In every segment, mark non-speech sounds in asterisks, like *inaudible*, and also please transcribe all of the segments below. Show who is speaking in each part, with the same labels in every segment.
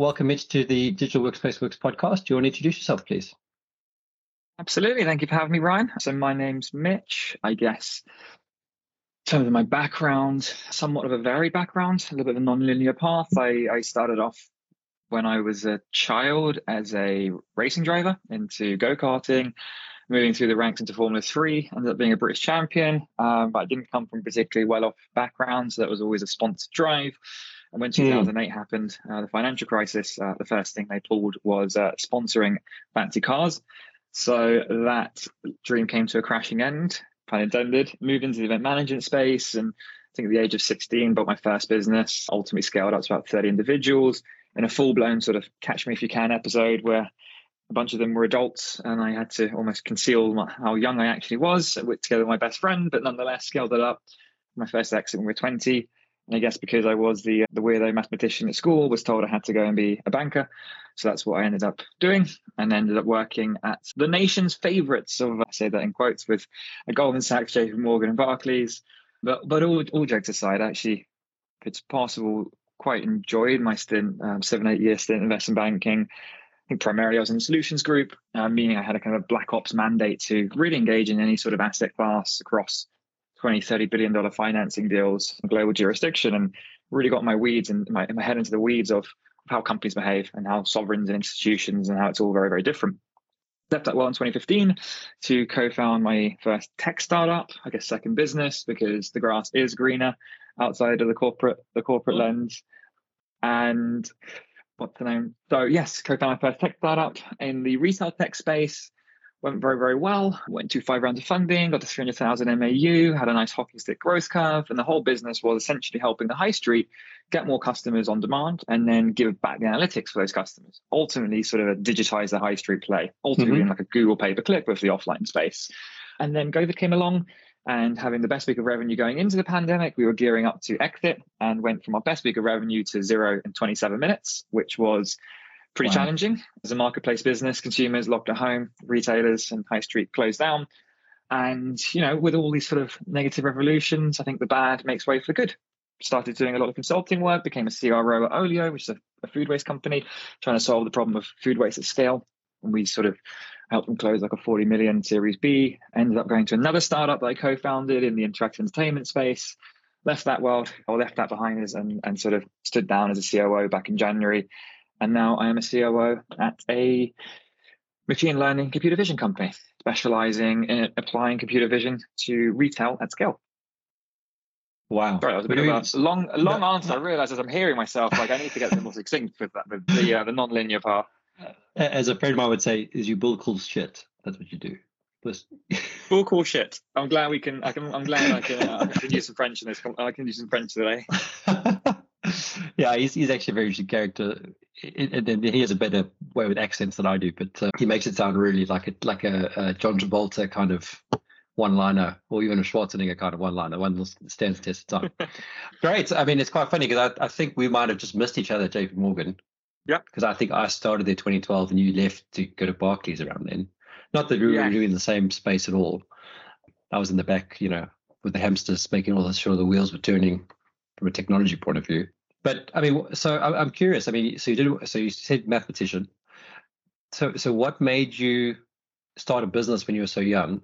Speaker 1: Welcome, Mitch, to the Digital Workspace Works podcast. Do you want to introduce yourself, please?
Speaker 2: Absolutely. Thank you for having me, Ryan. So, my name's Mitch. I guess, in terms of my background, somewhat of a varied background, a little bit of a non-linear path. I, I started off when I was a child as a racing driver into go karting, moving through the ranks into Formula Three, ended up being a British champion. Um, but I didn't come from particularly well off background, so that was always a sponsored drive. And when 2008 mm. happened, uh, the financial crisis, uh, the first thing they pulled was uh, sponsoring fancy cars. So that dream came to a crashing end, pun intended. Moved into the event management space, and I think at the age of 16, bought my first business. Ultimately scaled up to about 30 individuals in a full-blown sort of catch me if you can episode where a bunch of them were adults, and I had to almost conceal my, how young I actually was, I worked together with my best friend, but nonetheless scaled it up. My first exit when we were 20 and I guess because I was the the weirdo mathematician at school, was told I had to go and be a banker. So that's what I ended up doing and ended up working at the nation's favorites of, I say that in quotes, with a Goldman Sachs, JP Morgan, and Barclays. But, but all, all jokes aside, actually, if it's possible, quite enjoyed my stint, um, seven, eight year stint in investment banking. I think primarily I was in the solutions group, uh, meaning I had a kind of black ops mandate to really engage in any sort of asset class across 20, 30 billion dollar financing deals in global jurisdiction and really got my weeds and my, my head into the weeds of how companies behave and how sovereigns and institutions and how it's all very, very different. Left that well in 2015 to co-found my first tech startup, I guess second business because the grass is greener outside of the corporate the corporate lens. And what's the name? So yes, co-found my first tech startup in the retail tech space went very, very well. Went to five rounds of funding, got to 300,000 MAU, had a nice hockey stick growth curve. And the whole business was essentially helping the high street get more customers on demand and then give back the analytics for those customers. Ultimately, sort of digitize the high street play, ultimately mm-hmm. like a Google pay per click with the offline space. And then COVID came along. And having the best week of revenue going into the pandemic, we were gearing up to exit and went from our best week of revenue to zero in 27 minutes, which was pretty wow. challenging as a marketplace business. Consumers locked at home, retailers and high street closed down. And, you know, with all these sort of negative revolutions, I think the bad makes way for the good. Started doing a lot of consulting work, became a CRO at Olio, which is a, a food waste company, trying to solve the problem of food waste at scale. And we sort of helped them close like a 40 million Series B. Ended up going to another startup that I co-founded in the interactive entertainment space. Left that world, or left that behind us, and, and sort of stood down as a COO back in January and now I am a COO at a machine learning computer vision company, specializing in applying computer vision to retail at scale.
Speaker 1: Wow.
Speaker 2: Sorry, that was a bit of a long, a long answer. I realize as I'm hearing myself, like I need to get some more succinct with that, with the uh, the non-linear part.
Speaker 1: As a friend of mine would say, is you bull cool shit. That's what you do. *laughs*
Speaker 2: bull cool shit. I'm glad we can. I can. I'm glad I can. Uh, I can use some French in this. I can use some French today. *laughs*
Speaker 1: yeah, he's, he's actually a very interesting character. And he has a better way with accents than I do, but uh, he makes it sound really like a like a, a John Travolta kind of one-liner, or even a Schwarzenegger kind of one-liner. One that stands the test of time. *laughs* Great. I mean, it's quite funny because I, I think we might have just missed each other at JP Morgan.
Speaker 2: Yeah.
Speaker 1: Because I think I started there 2012 and you left to go to Barclays around then. Not that we were yeah. in the same space at all. I was in the back, you know, with the hamsters, making all sure the wheels were turning from a technology point of view. But I mean, so I'm curious. I mean, so you did. So you said mathematician. So so what made you start a business when you were so young?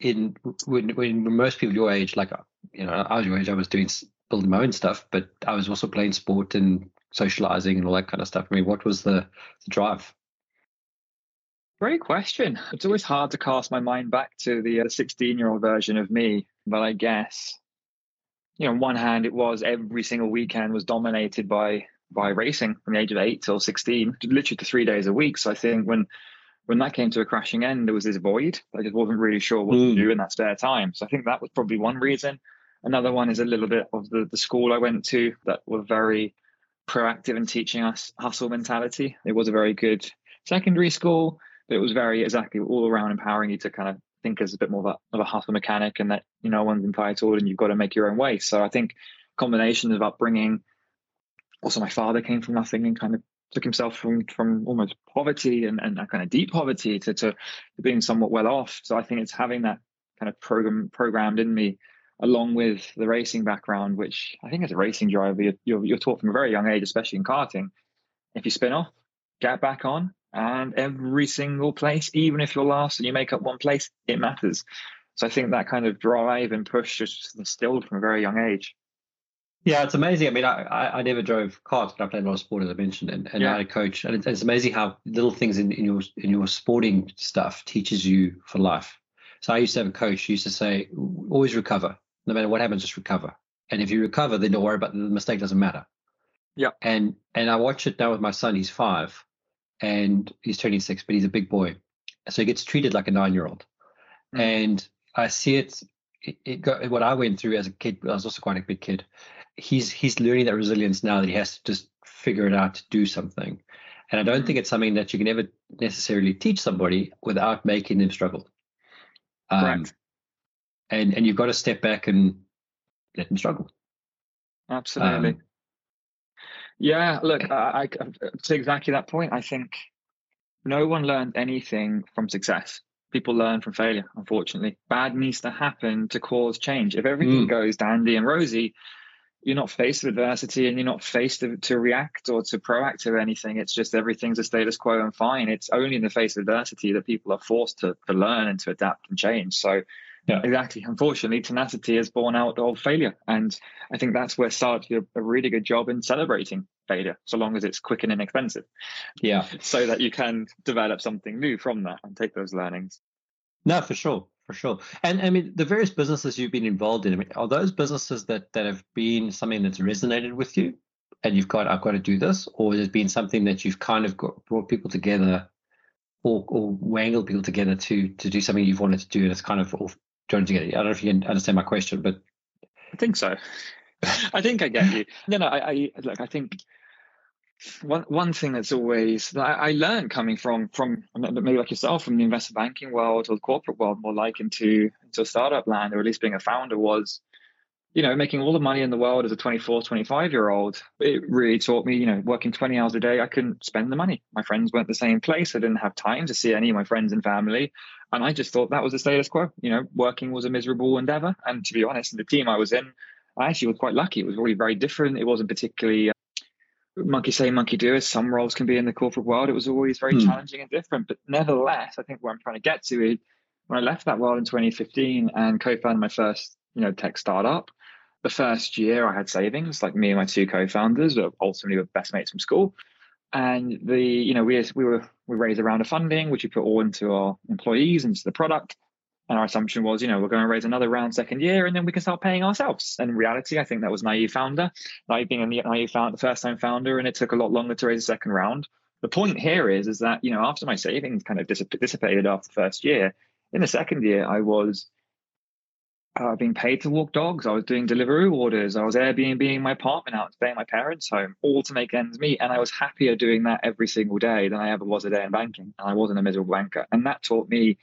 Speaker 1: In when when most people your age, like you know, I was your age, I was doing building my own stuff, but I was also playing sport and socializing and all that kind of stuff. I mean, what was the, the drive?
Speaker 2: Great question. It's always hard to cast my mind back to the 16 uh, year old version of me, but I guess you know, on one hand, it was every single weekend was dominated by by racing from the age of eight till sixteen, literally to three days a week. So I think when when that came to a crashing end, there was this void. I just wasn't really sure what mm. to do in that spare time. So I think that was probably one reason. Another one is a little bit of the, the school I went to that were very proactive in teaching us hustle mentality. It was a very good secondary school, but it was very exactly all around empowering you to kind of think as a bit more of a, of a hustle mechanic and that you know one's entitled and you've got to make your own way. So I think combination of upbringing. Also, my father came from nothing and kind of took himself from from almost poverty and, and that kind of deep poverty to, to being somewhat well off. So I think it's having that kind of program programmed in me along with the racing background, which I think as a racing driver, you're, you're, you're, taught from a very young age, especially in karting. If you spin off, get back on, and every single place, even if you're last and you make up one place, it matters. So I think that kind of drive and push is instilled from a very young age.
Speaker 1: Yeah, it's amazing. I mean, I, I, I never drove cars, but I played a lot of sport, as I mentioned, and, and yeah. I had a coach. And it's, it's, amazing how little things in, in your in your sporting stuff teaches you for life. So I used to have a coach who used to say, always recover. No matter what happens, just recover. And if you recover, then don't worry about the mistake doesn't matter.
Speaker 2: Yeah.
Speaker 1: And and I watch it now with my son. He's five, and he's turning six, but he's a big boy, so he gets treated like a nine-year-old. Mm. And I see it. It, it got, what I went through as a kid. I was also quite a big kid. He's he's learning that resilience now that he has to just figure it out to do something. And I don't think it's something that you can ever necessarily teach somebody without making them struggle.
Speaker 2: Um,
Speaker 1: and and you've got to step back and let them struggle.
Speaker 2: Absolutely. Um, yeah, look, I, I, to exactly that point, I think no one learned anything from success. People learn from failure, unfortunately. Bad needs to happen to cause change. If everything mm. goes dandy and rosy, you're not faced with adversity and you're not faced to, to react or to proact to anything. It's just everything's a status quo and fine. It's only in the face of adversity that people are forced to, to learn and to adapt and change. So, yeah, exactly. Unfortunately, tenacity is born out of failure. And I think that's where SART did a really good job in celebrating failure, so long as it's quick and inexpensive.
Speaker 1: Yeah. *laughs*
Speaker 2: So that you can develop something new from that and take those learnings.
Speaker 1: No, for sure for sure. And I mean, the various businesses you've been involved in, I mean, are those businesses that that have been something that's resonated with you, and you've got I've got to do this, or has it been something that you've kind of got, brought people together, or or wangled people together to to do something you've wanted to do, and it's kind of joined together. I don't know if you can understand my question, but
Speaker 2: I think so. I think I get you. *laughs* No, no, I, I look. I think one one thing that's always that I, learned coming from from maybe like yourself from the investment banking world or the corporate world more like into into a startup land or at least being a founder was you know making all the money in the world as a 24 25 year old it really taught me you know working 20 hours a day i couldn't spend the money my friends weren't the same place i didn't have time to see any of my friends and family and i just thought that was the status quo you know working was a miserable endeavor and to be honest the team i was in i actually was quite lucky it was really very different it wasn't particularly monkey say, monkey do, as some roles can be in the corporate world. It was always very hmm. challenging and different. But nevertheless, I think where I'm trying to get to is when I left that world in 2015 and co-founded my first, you know, tech startup. The first year I had savings, like me and my two co-founders, were ultimately were best mates from school. And the, you know, we we were we raised a round of funding, which we put all into our employees, into the product. And our assumption was, you know, we're going to raise another round second year and then we can start paying ourselves. And in reality, I think that was naive founder, naive being a naive founder, first time founder, and it took a lot longer to raise a second round. The point here is, is that, you know, after my savings kind of dissipated after the first year, in the second year, I was uh, being paid to walk dogs. I was doing delivery orders. I was Airbnb my apartment out, staying my parents' home, all to make ends meet. And I was happier doing that every single day than I ever was a day in banking. And I wasn't a miserable banker. And that taught me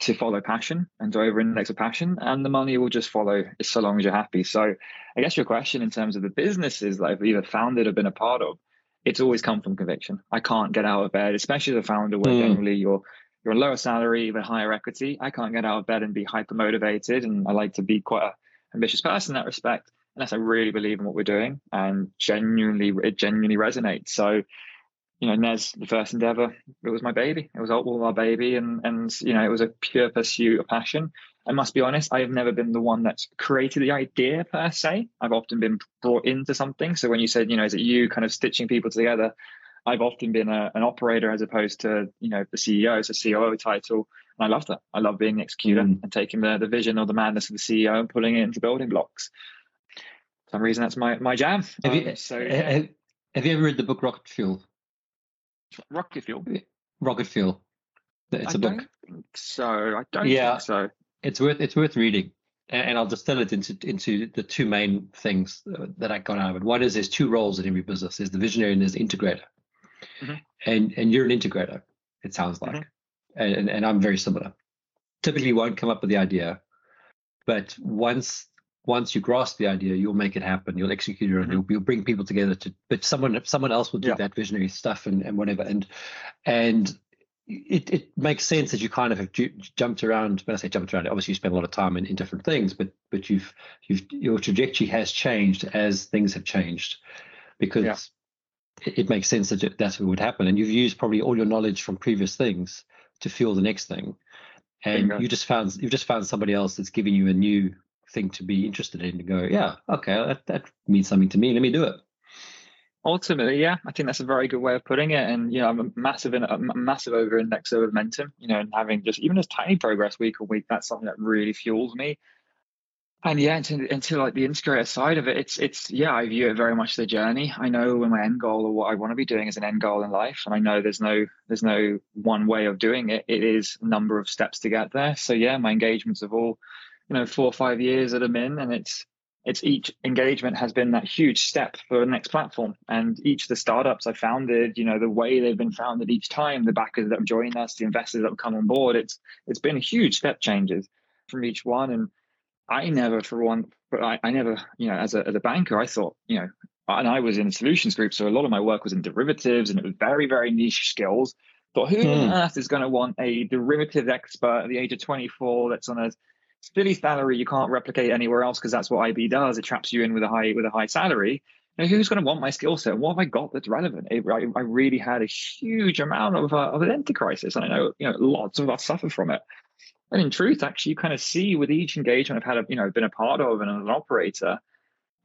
Speaker 2: to follow passion and to over index a passion and the money will just follow so long as you're happy so i guess your question in terms of the businesses that i've either founded or been a part of it's always come from conviction i can't get out of bed especially as a founder where mm. generally you're you're a lower salary even higher equity i can't get out of bed and be hyper motivated and i like to be quite an ambitious person in that respect unless i really believe in what we're doing and genuinely it genuinely resonates so you know, Nez, the first endeavor, it was my baby. It was all our baby, and and you know, it was a pure pursuit of passion. I must be honest, I have never been the one that's created the idea per se. I've often been brought into something. So when you said, you know, is it you kind of stitching people together? I've often been a, an operator as opposed to, you know, the CEO, it's a COO title. And I love that. I love being the executor mm. and taking the, the vision or the madness of the CEO and pulling it into building blocks. For some reason, that's my, my jam.
Speaker 1: Have, um, you, so, yeah. have you ever read the book Rocket Fuel?
Speaker 2: Rocket Fuel.
Speaker 1: Rocket Fuel. It's
Speaker 2: I
Speaker 1: a book.
Speaker 2: so I don't yeah, think so.
Speaker 1: It's worth it's worth reading. and I'll distill it into into the two main things uh, that I got out of it. One is there's two roles in every business: there's the visionary and there's the integrator. Mm-hmm. And and you're an integrator. It sounds like, mm-hmm. and and I'm very similar. Typically, won't come up with the idea, but once once you grasp the idea, you'll make it happen. You'll execute it, and mm-hmm. you'll, you'll, bring people together to. But someone someone else will do yeah. that visionary stuff and, and whatever. And and it, it makes sense that you kind of have ju- jumped around. When I say jumped around, obviously you spend a lot of time in, in different things, but but you've you've your trajectory has changed as things have changed, because yeah. It, it, makes sense that that's what would happen. And you've used probably all your knowledge from previous things to fuel the next thing, and you just found you've just found somebody else that's giving you a new thing to be interested in to go, yeah, okay, that, that means something to me. Let me do it
Speaker 2: ultimately, yeah, I think that's a very good way of putting it. And you know, I'm a massive, in, a massive over index of momentum. You know, and having just even just tiny progress week on week, that's something that really fuels me. And yeah, into like the integrator side of it, it's it's yeah, I view it very much the journey. I know when my end goal or what I want to be doing is an end goal in life, and I know there's no there's no one way of doing it. It is a number of steps to get there. So yeah, my engagements have all, you know, four or five years that I'm in, and it's it's each engagement has been that huge step for the next platform. And each of the startups I founded, you know, the way they've been founded each time, the backers that have joined us, the investors that have come on board, it's it's been huge step changes from each one. And I never, for one, but I, I never, you know, as a as a banker, I thought, you know, and I was in solutions group, so a lot of my work was in derivatives, and it was very very niche skills. But who on hmm. earth is going to want a derivative expert at the age of 24 that's on a silly salary you can't replicate anywhere else because that's what IB does. It traps you in with a high with a high salary. Now, who's going to want my skill set? What have I got that's relevant? I, I, really had a huge amount of, uh, of identity crisis, and I know you know lots of us suffer from it. And in truth, actually, you kind of see with each engagement I've had, a, you know, been a part of and as an operator,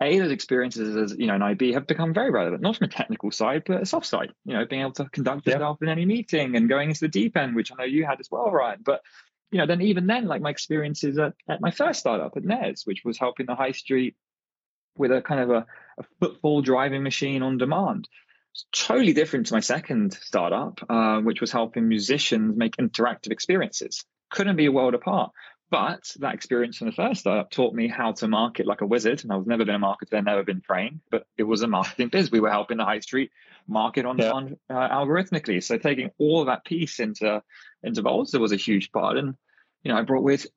Speaker 2: a those experiences as you know an IB have become very relevant, not from a technical side, but a soft side. You know, being able to conduct yourself in any meeting and going into the deep end, which I know you had as well, Ryan. But you know, then even then, like my experiences at, at my first startup at NES, which was helping the high street with a kind of a, a footfall driving machine on demand. Totally different to my second startup, uh, which was helping musicians make interactive experiences. Couldn't be a world apart. But that experience from the first startup taught me how to market like a wizard. And I was never been a marketer, never been trained, but it was a marketing biz. We were helping the high street market on, yeah. on uh, algorithmically. So taking all of that piece into into Volta was a huge part. And you know, I brought with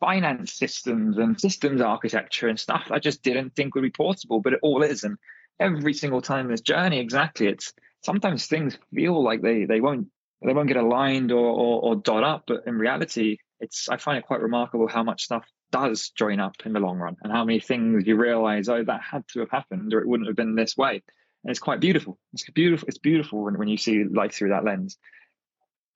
Speaker 2: finance systems and systems architecture and stuff I just didn't think would be portable, but it all is. And every single time in this journey, exactly, it's sometimes things feel like they they won't they won't get aligned or, or, or dot up, but in reality, it's I find it quite remarkable how much stuff does join up in the long run and how many things you realize oh that had to have happened or it wouldn't have been this way. And it's quite beautiful. It's beautiful it's beautiful when, when you see life through that lens.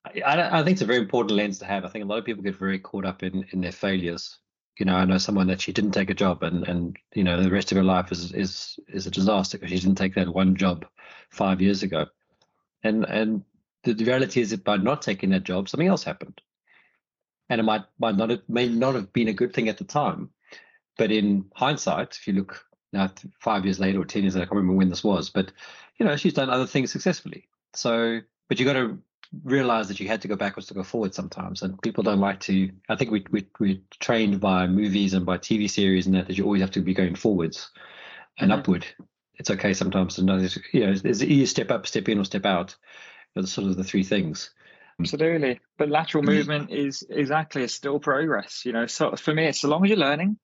Speaker 1: I, I think it's a very important lens to have. I think a lot of people get very caught up in in their failures. You know i know someone that she didn't take a job and and you know the rest of her life is is is a disaster because she didn't take that one job five years ago. And and the, reality is that by not taking that job something else happened and it might might not have, may not have been a good thing at the time. But in hindsight, if you look now five years later or ten years later, I can't remember when this was, but you know she's done other things successfully. So, but you got to realize that you had to go backwards to go forward sometimes, and people don't like to. I think we we we're trained by movies and by TV series and that that you always have to be going forwards and mm-hmm. upward. It's okay sometimes to know, you know, there's either step up, step in, or step out. Those sort of the three things.
Speaker 2: Um, Absolutely. But lateral movement is exactly it's still progress. You know, so for me, it's so long as you're learning,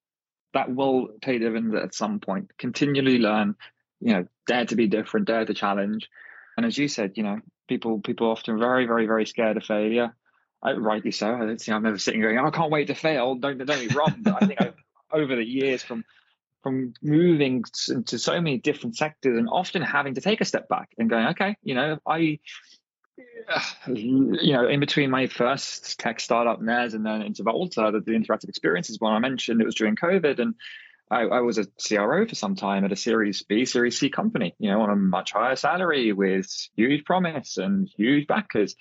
Speaker 2: that will pay dividends at some point. Continually learn, you know, dare to be different, dare to challenge. And as you said, you know, people people often very, very, very scared of failure. I, rightly so. I don't see I'm never sitting going, oh, I can't wait to fail. Don't don't be wrong. But I think I've, over the years from from moving into so many different sectors and often having to take a step back and going, okay, you know, I uh, you know, in between my first tech startup, NES, and then into Volta, the, the interactive experiences one I mentioned, it was during COVID, and I, I, was a CRO for some time at a Series B, Series C company, you know, on a much higher salary with huge promise and huge backers,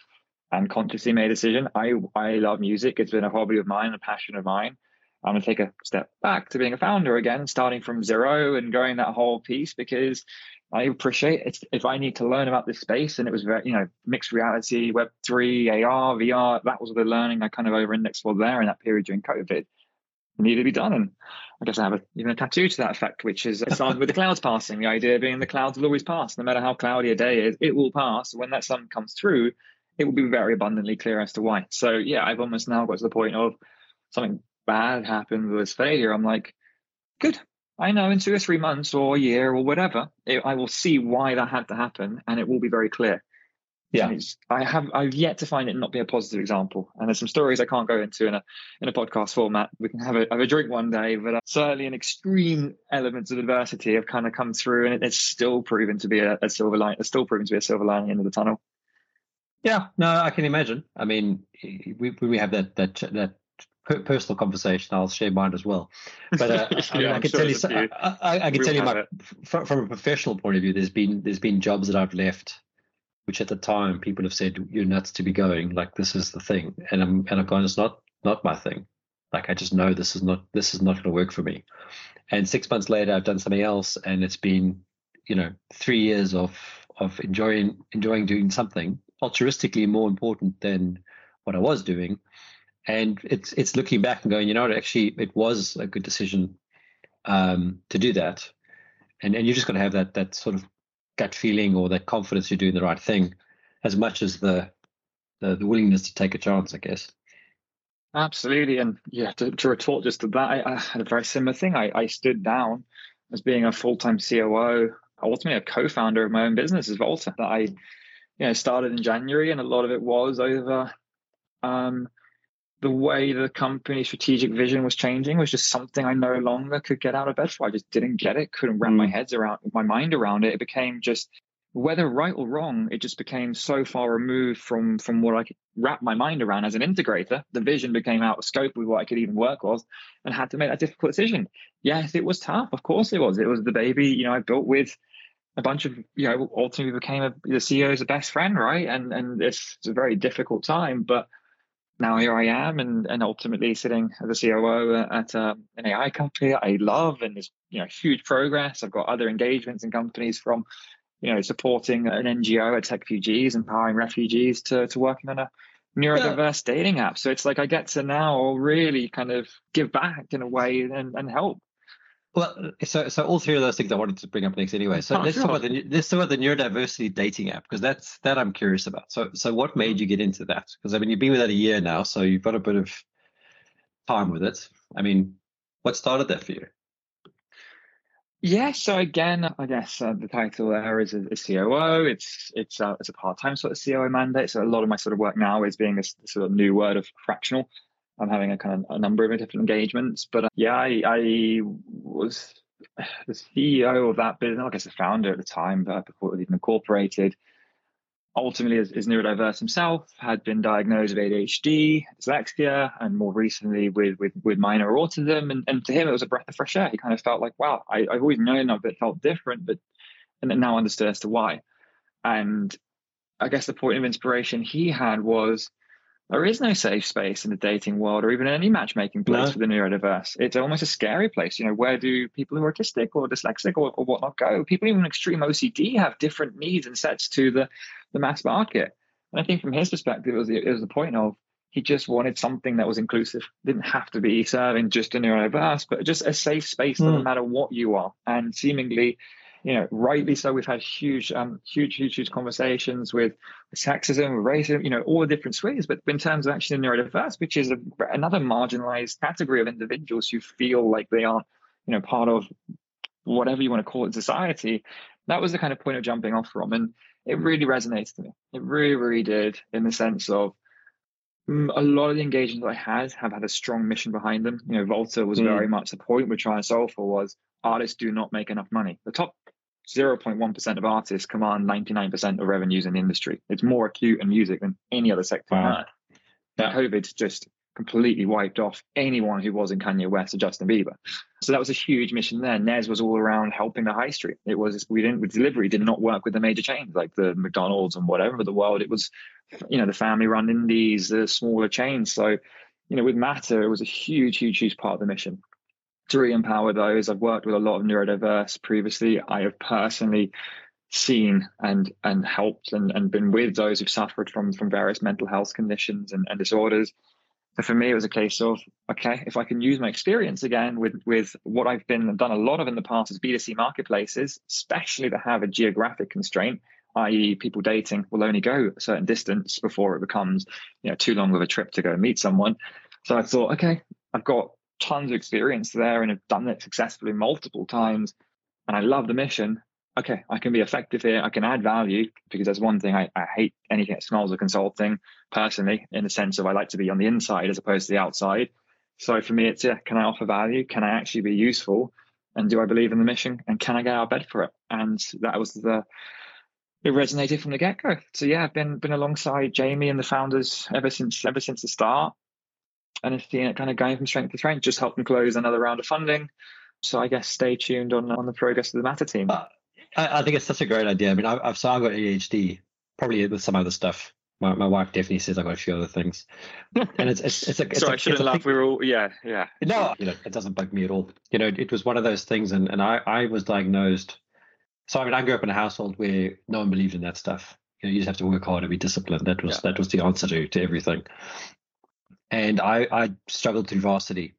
Speaker 2: and consciously made a decision. I I love music; it's been a hobby of mine, a passion of mine. I'm going to take a step back to being a founder again, starting from zero and going that whole piece because I appreciate it. If I need to learn about this space, and it was very, you know, mixed reality, Web three, AR, VR, that was the learning I kind of over indexed for there in that period during COVID. needed to be done. And I guess I have a, even a tattoo to that effect, which is started with the clouds passing. The idea being the clouds will always pass, no matter how cloudy a day is, it will pass. When that sun comes through, it will be very abundantly clear as to why. So yeah, I've almost now got to the point of something bad happened with this failure. I'm like, good. I know in two or three months or a year or whatever, it, I will see why that had to happen, and it will be very clear. Yeah, I have I've yet to find it not be a positive example, and there's some stories I can't go into in a in a podcast format. We can have a have a drink one day, but uh, certainly an extreme elements of adversity have kind of come through, and it's still proven to be a, a silver line. It's still proven to be a silver lining into the tunnel.
Speaker 1: Yeah, no, I can imagine. I mean, we we have that that that personal conversation. I'll share mine as well. But uh, yeah, *laughs* I, I, can sure tell you, I, I, I, can tell you, my, from, from, a professional point of view, there's been there's been jobs that I've left which at the time people have said you're nuts to be going. Like this is the thing. And i'm and i've gone it's not not my thing. Like i just know this is not this is not going to work for me. And six months later i've done something else and it's been you know three years of of enjoying enjoying doing something altruistically more important than what i was doing and it's it's looking back and going you know actually it was a good decision um, to do that and and you're just going to have that that sort of gut feeling or that confidence you're doing the right thing as much as the the, the willingness to take a chance, I guess.
Speaker 2: Absolutely. And yeah, to, to retort just to that, I, I, had a very similar thing. I, I stood down as being a full time COO, ultimately a co founder of my own business as Volta that I you know, started in January. And a lot of it was over um, the way the company's strategic vision was changing was just something I no longer could get out of bed for. I just didn't get it, couldn't wrap mm. my heads around my mind around it. It became just whether right or wrong, it just became so far removed from from what I could wrap my mind around as an integrator. The vision became out of scope with what I could even work with and had to make that difficult decision. Yes, it was tough. Of course it was. It was the baby, you know, I built with a bunch of, you know, ultimately became a, the CEO's best friend, right? And and it's, it's a very difficult time, but now here I am, and and ultimately sitting as a COO at um, an AI company I love, and there's you know huge progress. I've got other engagements and companies from you know supporting an NGO at TechFugees, empowering refugees to to working on a neurodiverse yeah. dating app. So it's like I get to now really kind of give back in a way and, and help.
Speaker 1: Well, so so all three of those things I wanted to bring up next anyway. So oh, let's sure. talk about the let's talk about the neurodiversity dating app because that's that I'm curious about. So so what made you get into that? Because I mean you've been with that a year now, so you've got a bit of time with it. I mean, what started that for you?
Speaker 2: Yeah, so again, I guess uh, the title there is a, a COO. It's it's uh, it's a part time sort of COO mandate. So a lot of my sort of work now is being a sort of new word of fractional. I'm having a kind of a number of different engagements. But uh, yeah, I, I, was the CEO of that business, I guess the founder at the time, but before it was even incorporated. Ultimately, is, is neurodiverse himself, had been diagnosed with ADHD, dyslexia, and more recently with with, with minor autism. And, and to him, it was a breath of fresh air. He kind of felt like, wow, I, have always known of it, felt different, but and now understood as to why. And I guess the point of inspiration he had was there is no safe space in the dating world or even any matchmaking place no. for the neurodiverse. It's almost a scary place. You know, where do people who are autistic or dyslexic or, or whatnot go? People even extreme OCD have different needs and sets to the, the mass market. And I think from his perspective, it was, it was the point of he just wanted something that was inclusive. Didn't have to be serving just a neurodiverse, but just a safe space, mm. doesn't hmm. matter what you are. And seemingly, you know, rightly so, we've had huge, um, huge, huge, huge conversations with, sexism, racism, you know, all the different swings. But in terms of actually neurodiverse, which is a, another marginalized category of individuals who feel like they are, you know, part of whatever you want to call it, society, that was the kind of point of jumping off from. And it really resonates to me. It really, really did in the sense of mm, a lot of the engagements I had have had a strong mission behind them. You know, Volta was mm. very much the point we're trying to solve for was artists do not make enough money. The top 0.1% of artists command 99% of revenues in the industry. It's more acute in music than any other sector wow. on earth. That COVID just completely wiped off anyone who was in Kanye West or Justin Bieber. So that was a huge mission there. Nez was all around helping the high street. It was we didn't with delivery did not work with the major chains like the McDonald's and whatever the world. It was you know the family run indies, the smaller chains. So you know with Mattr it was a huge, huge, huge part of the mission to re-empower those. I've worked with a lot of neurodiverse previously. I have personally seen and and helped and, and been with those who've suffered from from various mental health conditions and, and disorders. So for me, it was a case of okay, if I can use my experience again with with what I've been done a lot of in the past is B2C marketplaces, especially that have a geographic constraint, i.e., people dating will only go a certain distance before it becomes you know too long of a trip to go meet someone. So I thought, okay, I've got tons of experience there and have done it successfully multiple times, and I love the mission okay, I can be effective here. I can add value because there's one thing I, I hate anything that smells of consulting personally, in the sense of I like to be on the inside as opposed to the outside. So for me, it's yeah, can I offer value? Can I actually be useful? And do I believe in the mission? And can I get out of bed for it? And that was the it resonated from the get go. So yeah, I've been been alongside Jamie and the founders ever since ever since the start, and have seen it kind of going from strength to strength. Just helped them close another round of funding. So I guess stay tuned on on the progress of the Mattr team. Uh,
Speaker 1: I, I, think it's such a great idea. I mean, I, I've so I've got ADHD, probably with some other stuff. My, my wife definitely says I've got a few other things, *laughs* and it's it's, it's a. It's
Speaker 2: Sorry,
Speaker 1: a,
Speaker 2: I shouldn't laugh. We were all yeah yeah.
Speaker 1: No, you know, it doesn't bug me at all. You know, it was one of those things, and and I I was diagnosed. So I mean, I grew up in a household where no one believed in that stuff. You know, you just have to work hard and be disciplined. That was yeah. that was the answer to to everything. And I I struggled through varsity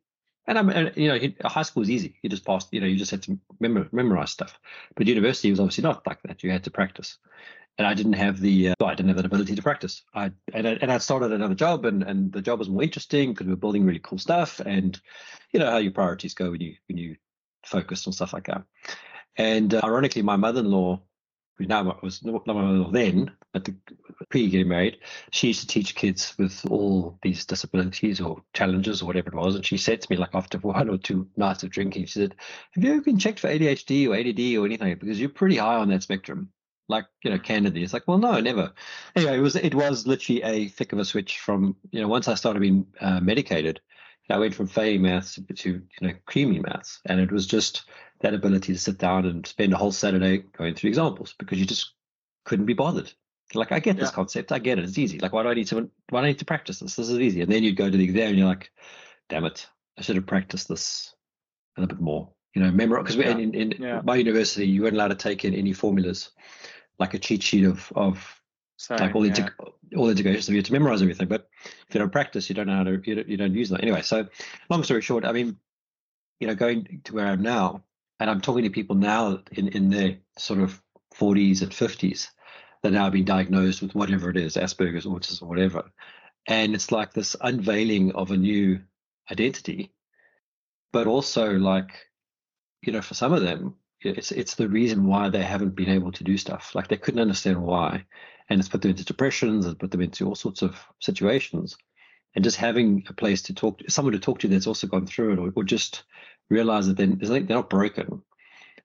Speaker 1: and I'm, and, you know, high school was easy. You just passed, you know, you just had to memor, memorize stuff. But university was obviously not like that. You had to practice. And I didn't have the, uh, I didn't have that ability to practice. I and, I and I started another job, and and the job was more interesting because we were building really cool stuff, and you know how your priorities go when you when you focus on stuff like that. And uh, ironically, my mother-in-law who now was not my mother in law then, but the, pre getting married, she used to teach kids with all these disabilities or challenges or whatever it was. And she said to me, like after one or two nights of drinking, she said, Have you ever been checked for ADHD or ADD or anything? Because you're pretty high on that spectrum. Like, you know, candidly. It's like, well, no, never. Anyway, it was it was literally a flick of a switch from, you know, once I started being uh, medicated, I went from failing maths to, to, you know, creamy maths. And it was just that ability to sit down and spend a whole Saturday going through examples because you just couldn't be bothered. Like, I get yeah. this concept. I get it. It's easy. Like, why do I need to, why do I need to practice this? This is easy. And then you'd go to the exam and you're like, damn it, I should have practiced this a little bit more. You know, memorize, because yeah. in, in yeah. my university, you weren't allowed to take in any formulas, like a cheat sheet of, of Same, like all, integ- all integrations. So you have to memorize everything. But if you don't practice, you don't know how to, you don't, you don't use that Anyway, so long story short, I mean, you know, going to where I'm now, and I'm talking to people now in, in their sort of 40s and 50s that now being diagnosed with whatever it is, Asperger's, autism, or whatever. And it's like this unveiling of a new identity, but also like, you know, for some of them, it's it's the reason why they haven't been able to do stuff. Like they couldn't understand why, and it's put them into depressions, it's put them into all sorts of situations. And just having a place to talk to, someone to talk to that's also gone through it, or, or just realize that they're, they're not broken.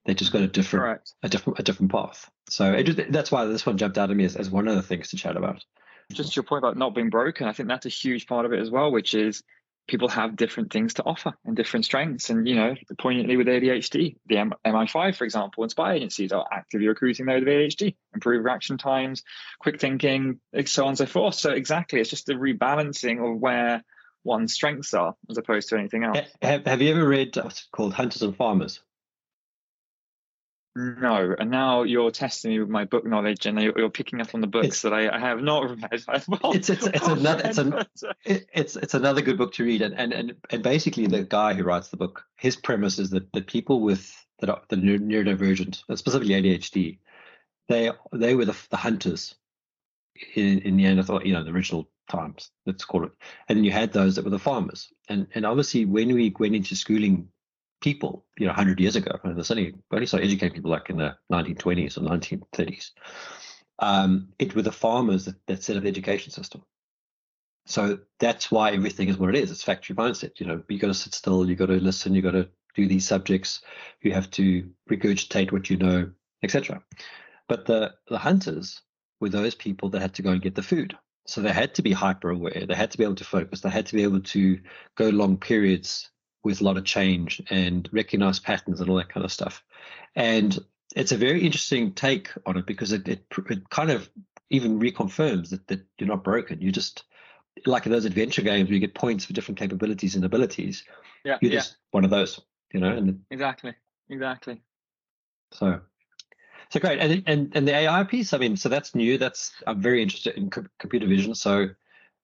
Speaker 1: They just got a different, Correct. a different, a different path. So it, just, that's why this one jumped out at me as, as one of the things to chat about.
Speaker 2: Just your point about not being broken, I think that's a huge part of it as well, which is people have different things to offer and different strengths. And, you know, poignantly with ADHD, the M- MI5, for example, and spy agencies are actively recruiting those with ADHD, improve reaction times, quick thinking, so on and so forth. So exactly, it's just the rebalancing of where one's strengths are as opposed to anything else.
Speaker 1: Have, have you ever read what's called Hunters and Farmers?
Speaker 2: No, and now you're testing me with my book knowledge, and you're picking up on the books it's, that I, I, have not read. *laughs*
Speaker 1: Well, it's it's, it's another it's, an, it's it's another good book to read, and, and and and basically the guy who writes the book, his premise is that the people with that are the neurodivergent, specifically ADHD, they they were the, the hunters in in the Neanderthal, you know, the original times, let's call it. And then you had those that were the farmers. And and obviously when we went into schooling people, you know, 100 years ago, and there's only, only started educating people like in the 1920s or 1930s, um, it were the farmers that, that set up the education system. So that's why everything is what it is. It's factory mindset. You know, you got to sit still, you got to listen, you got to do these subjects, you have to regurgitate what you know, etc. But the the hunters were those people that had to go and get the food. So they had to be hyper aware. They had to be able to focus. They had to be able to go long periods with a lot of change and recognize patterns and all that kind of stuff. And it's a very interesting take on it because it, it, it kind of even reconfirms that, that you're not broken. You just like in those adventure games where you get points for different capabilities and abilities.
Speaker 2: Yeah,
Speaker 1: you're
Speaker 2: yeah.
Speaker 1: just one of those, you know. And
Speaker 2: exactly, exactly.
Speaker 1: So so great, and and and the AI piece. I mean, so that's new. That's I'm very interested in co- computer vision. So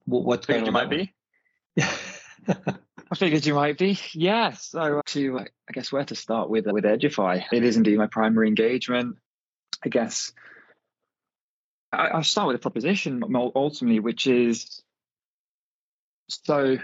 Speaker 1: what's going on?
Speaker 2: You might be. *laughs* I figured you might be. Yeah. So uh, to uh, I guess where to start with uh, with Edgify. It is indeed my primary engagement. I guess I, will start with a proposition ultimately, which is so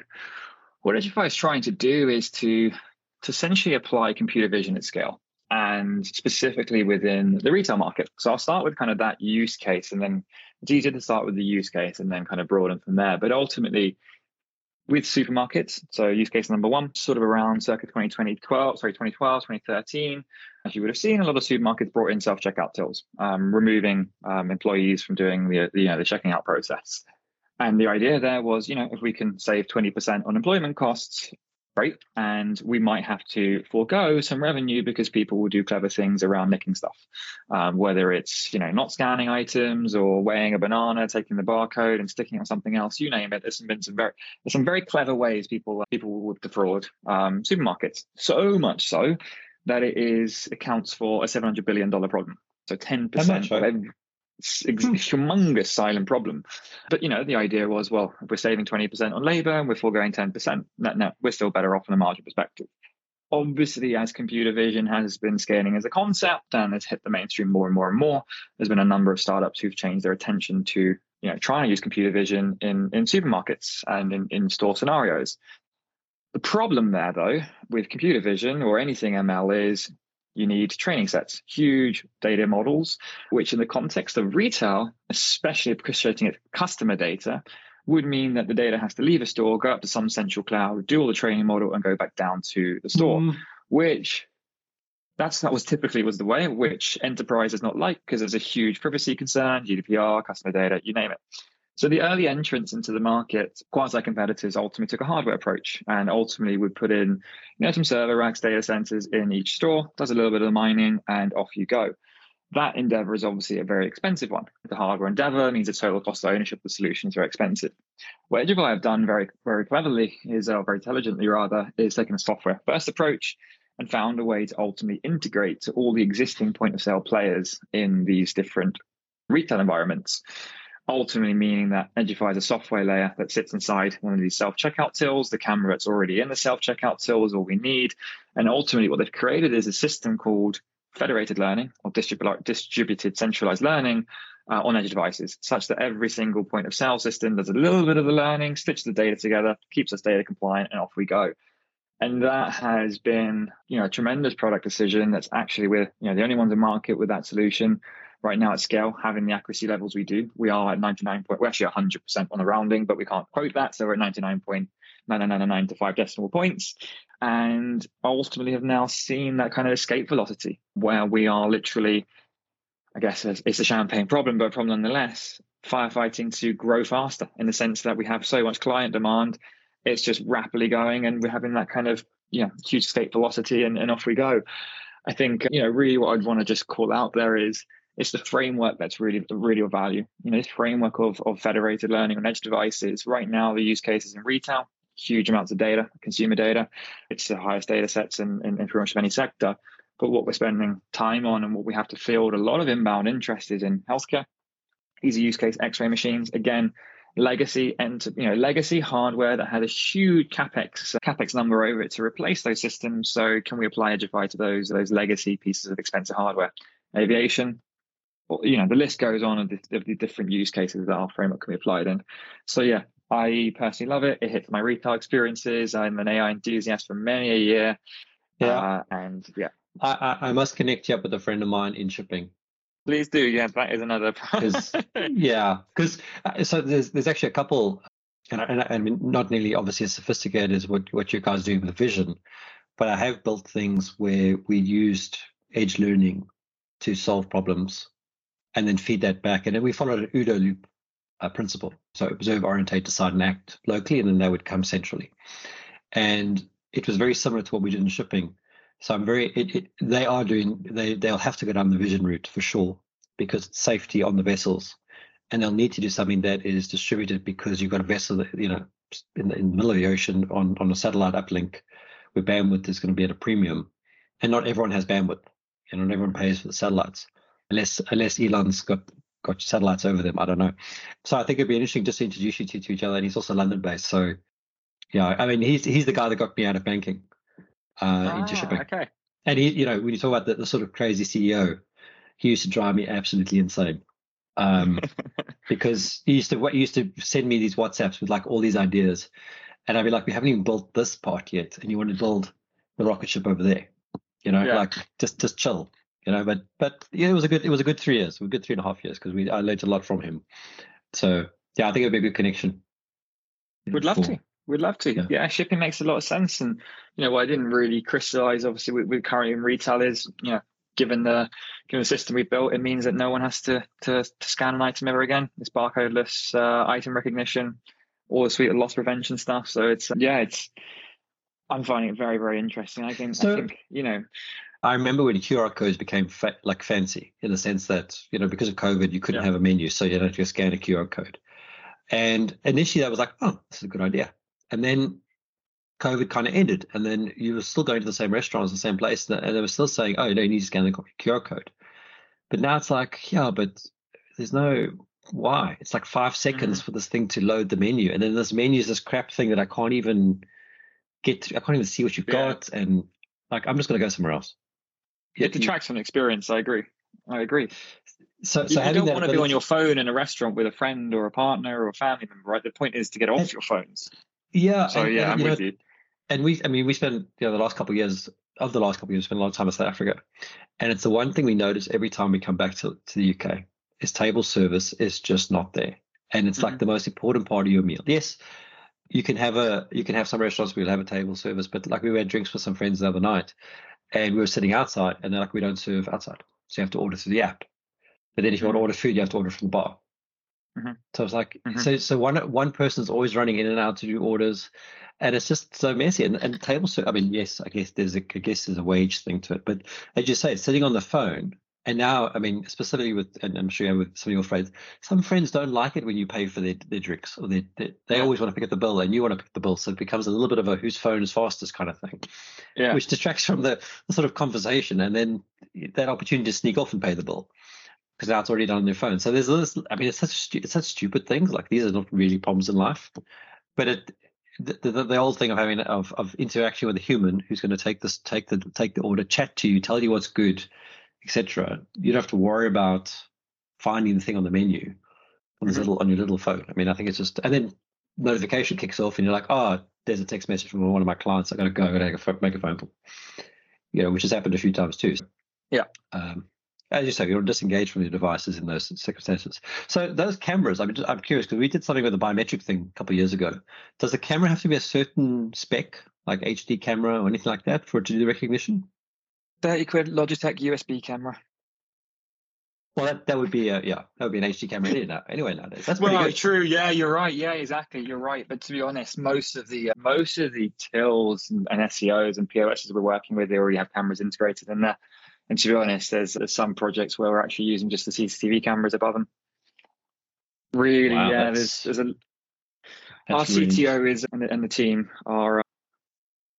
Speaker 2: what Edgify is trying to do is to to essentially apply computer vision at scale and specifically within the retail market. So I'll start with kind of that use case and then it's easier to start with the use case and then kind of broaden from there. But ultimately, with supermarkets, so use case number one, sort of around circa 2012, sorry, 2012, 2013, as you would have seen, a lot of supermarkets brought in self-checkout tills, um, removing um, employees from doing the, the, you know, the checking out process. And the idea there was, you know, if we can save 20% on employment costs, right? And we might have to forego some revenue because people will do clever things around nicking stuff, um, whether it's you know not scanning items or weighing a banana, taking the barcode and sticking it on something else. You name it. There's been some very there's some very clever ways people people would defraud um, supermarkets. So much so that it is accounts for a 700 billion dollar problem. So 10 percent of every, Hmm. humongous silent problem. But you know, the idea was, well, if we're saving 20% on labor and we're foregoing 10%, no, no, we're still better off from a margin perspective. Obviously, as computer vision has been scaling as a concept and has hit the mainstream more and more and more, there's been a number of startups who've changed their attention to you know trying to use computer vision in, in supermarkets and in, in store scenarios. The problem there, though, with computer vision or anything ML is you need training sets, huge data models, which in the context of retail, especially orchestrating it customer data, would mean that the data has to leave a store, go up to some central cloud, do all the training model, and go back down to the store, mm. which that's that was typically was the way which enterprises not like because there's a huge privacy concern, GDPR, customer data, you name it. So the early entrants into the market, quasi competitors, ultimately took a hardware approach and ultimately would put in you know, some server racks, data centers in each store, does a little bit of the mining, and off you go. That endeavor is obviously a very expensive one. The hardware endeavor means the total cost of ownership of the solution is very expensive. What Edgify have done very, very cleverly is, or very intelligently rather, is taken a software first approach and found a way to ultimately integrate to all the existing point of sale players in these different retail environments ultimately meaning that Edgify is a software layer that sits inside one of these self-checkout tills. The camera that's already in the self-checkout till is all we need. And ultimately what they've created is a system called federated learning or distributed centralized learning uh, on edge devices, such that every single point of sale system does a little bit of the learning, stitches the data together, keeps us data compliant, and off we go. And that has been, you know, a tremendous product decision. That's actually we're, you know, the only ones in market with that solution right now at scale, having the accuracy levels we do, we are at 99 point, we're actually 100% on the rounding, but we can't quote that. So we're at 99.9999 to five decimal points. And ultimately have now seen that kind of escape velocity where we are literally, I guess it's a champagne problem, but problem nonetheless, firefighting to grow faster in the sense that we have so much client demand. It's just rapidly going and we're having that kind of, you know, huge escape velocity and, and off we go. I think, you know, really what I'd want to just call out there is it's the framework that's really really of value. You know, this framework of, of federated learning on edge devices. Right now, the use cases in retail, huge amounts of data, consumer data. It's the highest data sets in, in, in pretty much any sector. But what we're spending time on and what we have to field a lot of inbound interest is in healthcare. Easy use case X-ray machines. Again, legacy and you know legacy hardware that had a huge capex capex number over it to replace those systems. So can we apply Edgify to those those legacy pieces of expensive hardware? Aviation, you know, the list goes on of the, of the different use cases that our framework can be applied in. So yeah, I personally love it. It hits my retail experiences. I'm an AI enthusiast for many a year. Yeah, uh, and yeah,
Speaker 1: I, I must connect you up with a friend of mine in shipping.
Speaker 2: Please do. Yeah, that is another. *laughs*
Speaker 1: Cause, yeah, because uh, so there's there's actually a couple, and I, and I, I mean not nearly obviously as sophisticated as what what you guys do with Vision, but I have built things where we used edge learning to solve problems and then feed that back. And then we followed an OODA loop uh, principle. So observe, orientate, decide, and act locally, and then they would come centrally. And it was very similar to what we did in shipping. So I'm very, it, it, they are doing, they, they'll have to go down the vision route for sure because safety on the vessels. And they'll need to do something that is distributed because you've got a vessel, that, you know, in the, in the middle of the ocean on, on a satellite uplink where bandwidth is going to be at a premium. And not everyone has bandwidth. And not everyone pays for the satellites unless unless Elon's got got satellites over them. I don't know. So I think it'd be interesting just to introduce you to, to each other. And he's also London based, so Yeah, I mean, he's he's the guy that got me out of banking uh,
Speaker 2: ah,
Speaker 1: into shipping.
Speaker 2: Okay.
Speaker 1: And he, you know, when you talk about the, the sort of crazy CEO, he used to drive me absolutely insane. Um, *laughs* because he used to what he used to send me these WhatsApps with like all these ideas, and I'd be like, we haven't even built this part yet, and you want to build the rocket ship over there, you know,
Speaker 2: Yeah.
Speaker 1: like just just chill, you know. But but yeah, it was a good it was a good three years, a good three and a half years because we I learned a lot from him. So yeah, I think it'd be a good connection.
Speaker 2: We'd love to. We'd love to.
Speaker 1: Yeah.
Speaker 2: Yeah. shipping makes a lot of sense. And, you know, what I didn't really crystallize, obviously, with, with currently in retail is, you know, given the given the system we built, it means that no one has to to, to scan an item ever again. It's barcodeless uh, item recognition, all the suite of loss prevention stuff. So it's, yeah, it's, I'm finding it very, very interesting. I think,
Speaker 1: So-
Speaker 2: I think you know,
Speaker 1: I remember when QR codes became fa- like fancy in the sense that you know because of COVID you couldn't
Speaker 2: Yeah.
Speaker 1: have a menu, so you had to scan a QR code. And initially I was like, oh, this is a good idea. And then COVID kind of ended, and then you were still going to the same restaurants, the same place, and they were still saying, oh, you need to scan the QR code. But now it's like, yeah, but there's no why. It's like five seconds mm-hmm. for this thing to load the menu, and then this menu is this crap thing that I can't even get. To, I can't even see what you've
Speaker 2: Yeah.
Speaker 1: got, and like I'm just going to go somewhere else.
Speaker 2: It detracts from experience. I agree. I agree.
Speaker 1: So,
Speaker 2: You-
Speaker 1: so
Speaker 2: you don't want to be on your phone in a restaurant with a friend or a partner or a family member, right? The point is to get off
Speaker 1: And-
Speaker 2: your phones.
Speaker 1: yeah.
Speaker 2: So
Speaker 1: and-
Speaker 2: yeah,
Speaker 1: and,
Speaker 2: I'm
Speaker 1: you know,
Speaker 2: you.
Speaker 1: and we, I mean, we spent you know the last couple of years of the last couple of years, spent a lot of time in South Africa, and it's the one thing we notice every time we come back to, to the UK is table service is just not there, and it's like
Speaker 2: Mhm.
Speaker 1: the most important part of your meal. Yes, you can have a you can have some restaurants where you'll have a table service, but like we had drinks with some friends the other night, and we were sitting outside, and they're like, we don't serve outside, so you have to order through the app. But then if you want to order food, you have to order from the bar.
Speaker 2: Mhm.
Speaker 1: So it's like
Speaker 2: Mhm.
Speaker 1: so so one one person's always running in and out to do orders, and it's just so messy. And, and table service. I mean, yes, I guess there's a I guess there's a wage thing to it, but as you say, sitting on the phone. And now, I mean, specifically with, and I'm sure you have with some of your friends, some friends don't like it when you pay for their, their drinks, or they they, they
Speaker 2: Yeah.
Speaker 1: always want to pick up the bill, and you want to pick the bill, so it becomes a little bit of a whose phone is fastest kind of thing
Speaker 2: Yeah.
Speaker 1: which distracts from the, the sort of conversation and then that opportunity to sneak off and pay the bill because now it's already done on their phone. So there's this, I mean, it's such, stu- it's such stupid things. Like these are not really problems in life, but it, the, the, the old thing of having, of, of interacting with a human who's going to take this, take the, take the order, chat to you, tell you what's good, etc. You don't have to worry about finding the thing on the menu on this
Speaker 2: Mhm.
Speaker 1: little, on your little phone. I mean, I think it's just, and then notification kicks off and you're like, oh, there's a text message from one of my clients. I got to go. I got to make a, pho- make a phone call. You know, which has happened a few times too.
Speaker 2: Yeah.
Speaker 1: Um, as you say, you're disengaged from your devices in those circumstances. So those cameras, I'm just, I'm curious because we did something with the biometric thing a couple of years ago. Does the camera have to be a certain spec, like HD camera or anything like that, for it to do the recognition?
Speaker 2: 30 quid Logitech USB camera.
Speaker 1: Well, that, that would be a yeah, that would be an HD camera anyway, now, anyway nowadays. That's pretty
Speaker 2: Well,
Speaker 1: good.
Speaker 2: true. Yeah, you're right. Yeah, exactly. You're right. But to be honest, most of the most of the tills and, and SCOs and POSs we're working with, they already have cameras integrated in there. And to be honest, there's, there's some projects where we're actually using just the CCTV cameras above them. Really,
Speaker 1: Wow,
Speaker 2: yeah. There's, there's a our
Speaker 1: That's really
Speaker 2: CTO is and the, and the team are uh,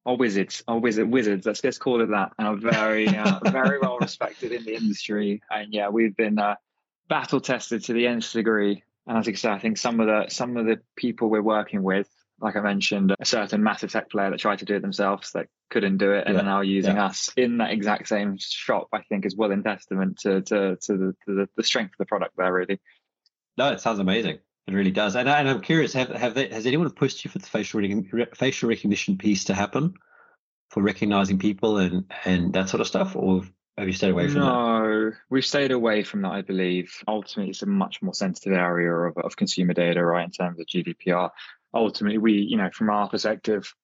Speaker 2: are wizards, are wizard wizards. Let's let's call it that, and are very uh, *laughs* very well respected in the industry. And yeah, we've been uh, battle tested to the nth degree. And as I said, I think some of the some of the people we're working with, like I mentioned, a certain massive tech player that tried to do it themselves that couldn't do it, and
Speaker 1: Yeah,
Speaker 2: are now using
Speaker 1: yeah.
Speaker 2: us in that exact same shop. I think is well in testament to to to the, to the, the strength of the product there. Really.
Speaker 1: No, it sounds amazing. It really does. And, I, I'm curious, have have they, has anyone pushed you for the facial re- facial recognition piece to happen for recognizing people and and that sort of stuff, or have you stayed away from that?
Speaker 2: no, we've stayed away from that. I believe ultimately it's a much more sensitive area of, of consumer data, right? In terms of GDPR. Ultimately, we, you know, from our perspective,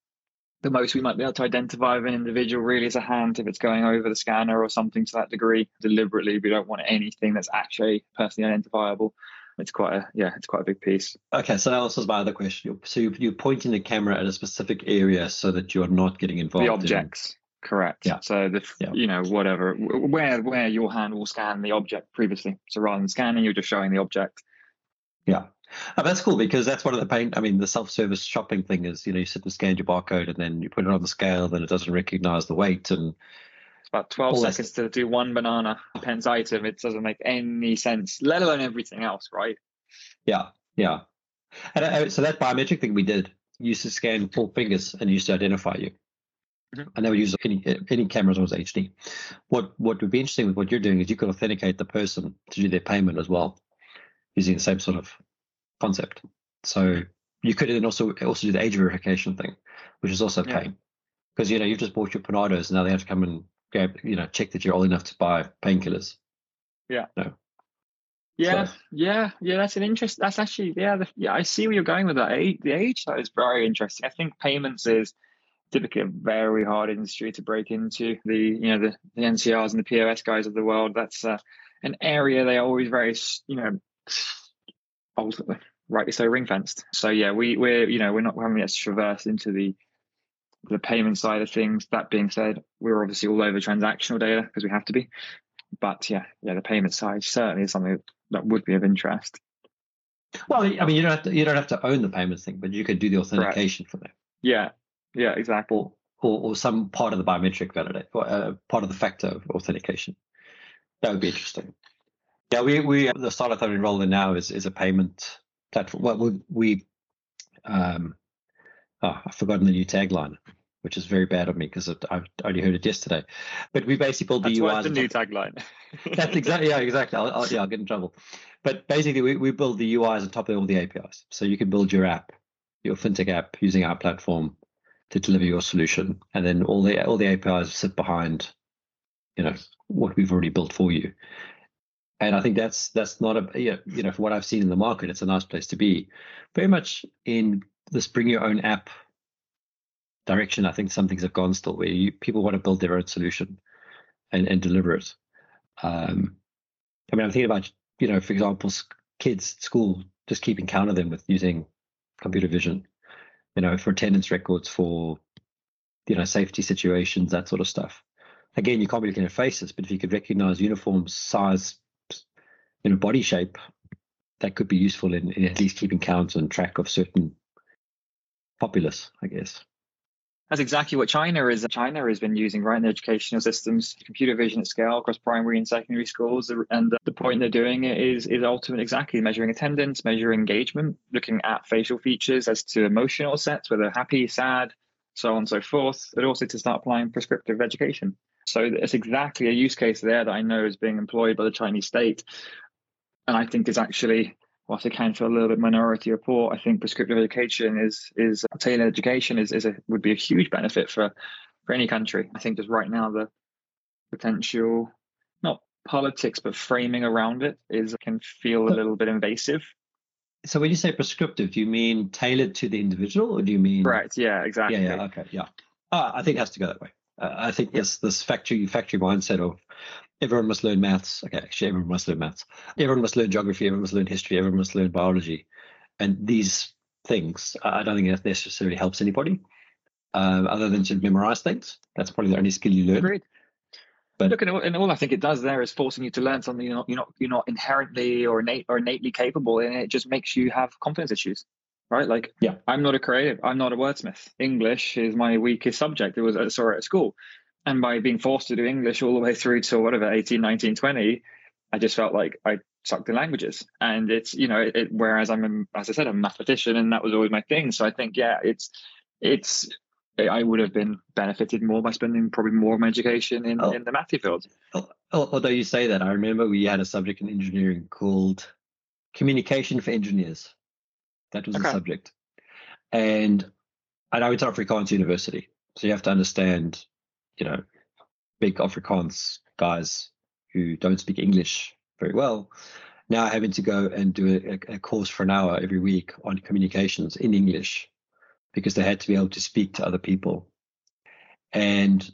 Speaker 2: the most we might be able to identify of an individual really is a hand if it's going over the scanner or something to that degree. Deliberately, we don't want anything that's actually personally identifiable. It's quite a yeah, it's quite a big piece.
Speaker 1: Okay, so that answers my other question. So you- you're pointing the camera at a specific area so that you're not getting involved.
Speaker 2: the
Speaker 1: in-
Speaker 2: objects correct
Speaker 1: Yeah.
Speaker 2: so the
Speaker 1: Yeah.
Speaker 2: you know whatever where where your hand will scan the object previously so rather than scanning you're just showing the object
Speaker 1: Yeah. Oh, that's cool because that's one of the pain. I mean, the self-service shopping thing is, you know, you sit and scan your barcode and then you put it on the scale, then it doesn't recognize the weight. And
Speaker 2: about 12
Speaker 1: All
Speaker 2: seconds to do one banana pens item it doesn't make any sense let alone everything else right
Speaker 1: yeah, yeah. And uh, so that biometric thing we did, used to scan four fingers and used to identify you. Mm-hmm. And they would use any any cameras was HD. What what would be interesting with what you're doing is you could authenticate the person to do their payment as well, using the same sort of concept. So you could then also also do the age verification thing, which is also a pain. Because you know, you've just bought your Panados and now they have to come and grab, you know, check that you're old enough to buy painkillers.
Speaker 2: Yeah.
Speaker 1: No.
Speaker 2: Yeah, so. yeah, yeah. That's an interest. That's actually, yeah, the, yeah. I see where you're going with that. Age, the age that is very interesting. I think payments is typically a very hard industry to break into. The you know the, the NCRs and the POS guys of the world. That's uh, an area they are always very you know ultimately rightly so ring fenced. So yeah, we we're you know we're not we haven't yet traversed into the the payment side of things. That being said, we're obviously all over transactional data because we have to be. But yeah, yeah, the payment side certainly is something that would be of interest.
Speaker 1: Well, I mean, you don't have to you don't have to own the payments thing, but you could do the authentication for them.
Speaker 2: Yeah, yeah, exactly.
Speaker 1: Or, or, or some part of the biometric validate, or uh, part of the factor of authentication. That would be interesting. Yeah, we we the startup that we're in now is is a payment platform. Well, we, we um, oh, I've forgotten the new tagline, which is very bad of me because I've only heard it yesterday. But we basically build
Speaker 2: the
Speaker 1: UI.
Speaker 2: That's the new tagline. *laughs*
Speaker 1: that's exactly yeah, exactly. I'll, I'll, yeah, I'll get in trouble. But basically, we, we build the UIs on top of all the APIs, so you can build your app, your fintech app, using our platform to deliver your solution, and then all the all the APIs sit behind, you know, what we've already built for you. And I think that's that's not a you know from what I've seen in the market, it's a nice place to be. Very much in this bring your own app direction. I think some things have gone still where you, people want to build their own solution and, and deliver it. Um, I mean, I'm thinking about you know, for example, kids at school just keeping count of them with using computer vision you know, for attendance records, for you know, safety situations, that sort of stuff. Again, you can't be looking at faces, but if you could recognize uniform size, you know, body shape, that could be useful in, in at least keeping count and track of certain populace, I guess.
Speaker 2: That's exactly what China is. China has been using right in educational systems, computer vision at scale across primary and secondary schools. And the point they're doing it is is ultimately exactly measuring attendance, measuring engagement, looking at facial features as to emotional sets, whether happy, sad, so on and so forth, but also to start applying prescriptive education. So it's exactly a use case there that I know is being employed by the Chinese state. And I think is actually whilst account for a little bit minority report, I think prescriptive education is is tailored education is, is a would be a huge benefit for for any country. I think just right now the potential not politics but framing around it is can feel a little bit invasive.
Speaker 1: So when you say prescriptive, do you mean tailored to the individual or do you mean
Speaker 2: Right, yeah, exactly.
Speaker 1: Yeah, yeah, okay, yeah. Uh, I think it has to go that way. Uh, I think this this factory factory mindset of everyone must learn maths. Okay, actually, everyone must learn maths. Everyone must learn geography. Everyone must learn history. Everyone must learn biology. And these things, I don't think that necessarily helps anybody, uh, other than to memorize things. That's probably the only skill you learn.
Speaker 2: Agreed. But look, and all I think it does there is forcing you to learn something you're not you're not, you're not inherently or innate or innately capable, and it just makes you have confidence issues right? Like,
Speaker 1: yeah,
Speaker 2: I'm not a creative. I'm not a wordsmith. English is my weakest subject. It was I saw it at school. And by being forced to do English all the way through to whatever, 18, 19, 20, I just felt like I sucked in languages. And it's, you know, it, whereas I'm, a, as I said, a mathematician and that was always my thing. So I think, yeah, it's, it's, I would have been benefited more by spending probably more of my education in, oh. in the mathy field.
Speaker 1: Oh, oh, although you say that, I remember we had a subject in engineering called communication for engineers. That was okay. the subject. And I know it's Afrikaans University. So you have to understand you know, big Afrikaans guys who don't speak English very well now having to go and do a, a, course for an hour every week on communications in English because they had to be able to speak to other people. And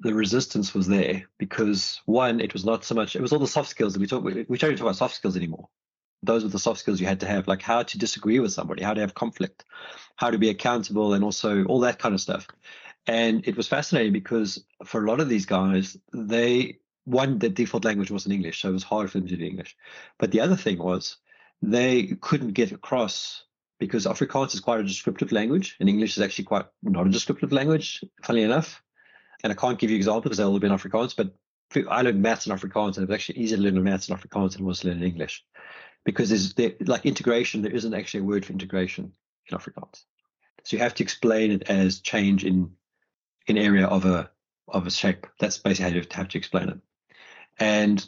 Speaker 1: the resistance was there because one, it was not so much, it was all the soft skills that we talk, we, we don't talk about soft skills anymore. Those were the soft skills you had to have, like how to disagree with somebody, how to have conflict, how to be accountable, and also all that kind of stuff. And it was fascinating because for a lot of these guys, they one the default language wasn't English, so it was hard for them to do English. But the other thing was they couldn't get across because Afrikaans is quite a descriptive language, and English is actually quite not a descriptive language, funnily enough. And I can't give you examples because they've all been Afrikaans, but I learned maths in Afrikaans, and it was actually easier to learn maths in Afrikaans than it was to learn English. Because there's there, like integration, there isn't actually a word for integration in Afrikaans. So you have to explain it as change in an area of a of a shape. That's basically how you have to explain it. And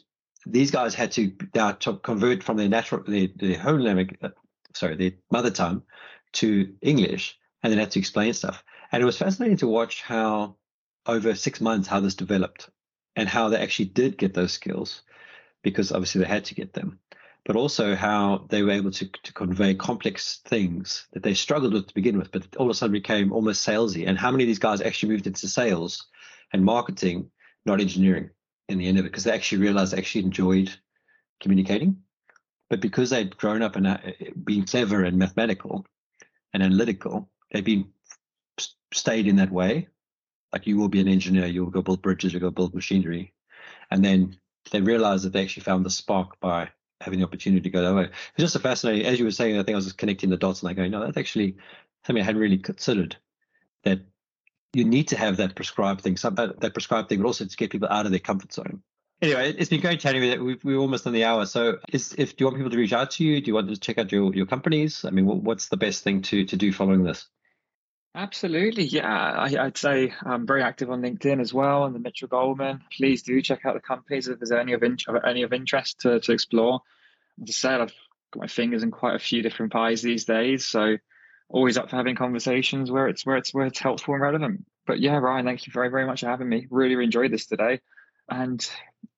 Speaker 1: these guys had to now to convert from their natural their, their home language, uh, sorry, their mother tongue to English, and then had to explain stuff. And it was fascinating to watch how over six months how this developed and how they actually did get those skills because obviously they had to get them but also how they were able to, to convey complex things that they struggled with to begin with, but all of a sudden became almost salesy. And how many of these guys actually moved into sales and marketing, not engineering in the end of it, because they actually realized they actually enjoyed communicating. But because they'd grown up and uh, been clever and mathematical and analytical, they'd been stayed in that way. Like you will be an engineer, you'll go build bridges, you'll go build machinery. And then they realized that they actually found the spark by having the opportunity to go that way. It's just a fascinating, as you were saying, I think I was just connecting the dots and I going, no, that's actually something I hadn't really considered that you need to have that prescribed thing, some, that prescribed thing, but also to get people out of their comfort zone. Anyway, it's been great chatting with you. We've, we're almost on the hour. So, is, if do you want people to reach out to you? Do you want to check out your, your companies? I mean, what's the best thing to to do following this?
Speaker 2: Absolutely, yeah. I, would say I'm very active on LinkedIn as well, and the Mitchell Goldman. Please do check out the companies if there's any of, in, any of interest to, to explore. As I said, I've got my fingers in quite a few different pies these days, so always up for having conversations where it's where it's where it's helpful and relevant. But yeah, Ryan, thank you very very much for having me. Really, really enjoyed this today, and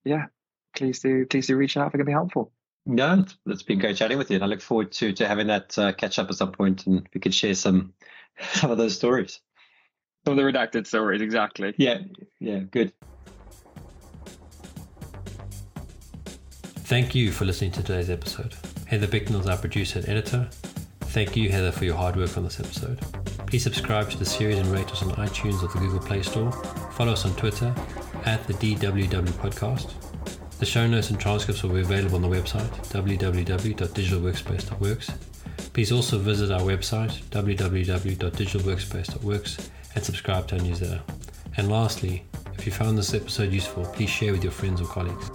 Speaker 2: yeah, please do please do reach out if it can be helpful.
Speaker 1: No, it's been great chatting with you, and I look forward to to having that uh, catch up at some point, and we could share some *laughs* some of those stories.
Speaker 2: Some of the redacted stories, exactly.
Speaker 1: Yeah, yeah, good.
Speaker 3: Thank you for listening to today's episode. Heather Bicknell is our producer and editor. Thank you, Heather, for your hard work on this episode. Please subscribe to the series and rate us on iTunes or the Google Play Store. Follow us on Twitter at the DWW Podcast. The show notes and transcripts will be available on the website www.digitalworkspace.works Please also visit our website www.digitalworkspace.works and subscribe to our newsletter. And lastly, if you found this episode useful, please share with your friends or colleagues.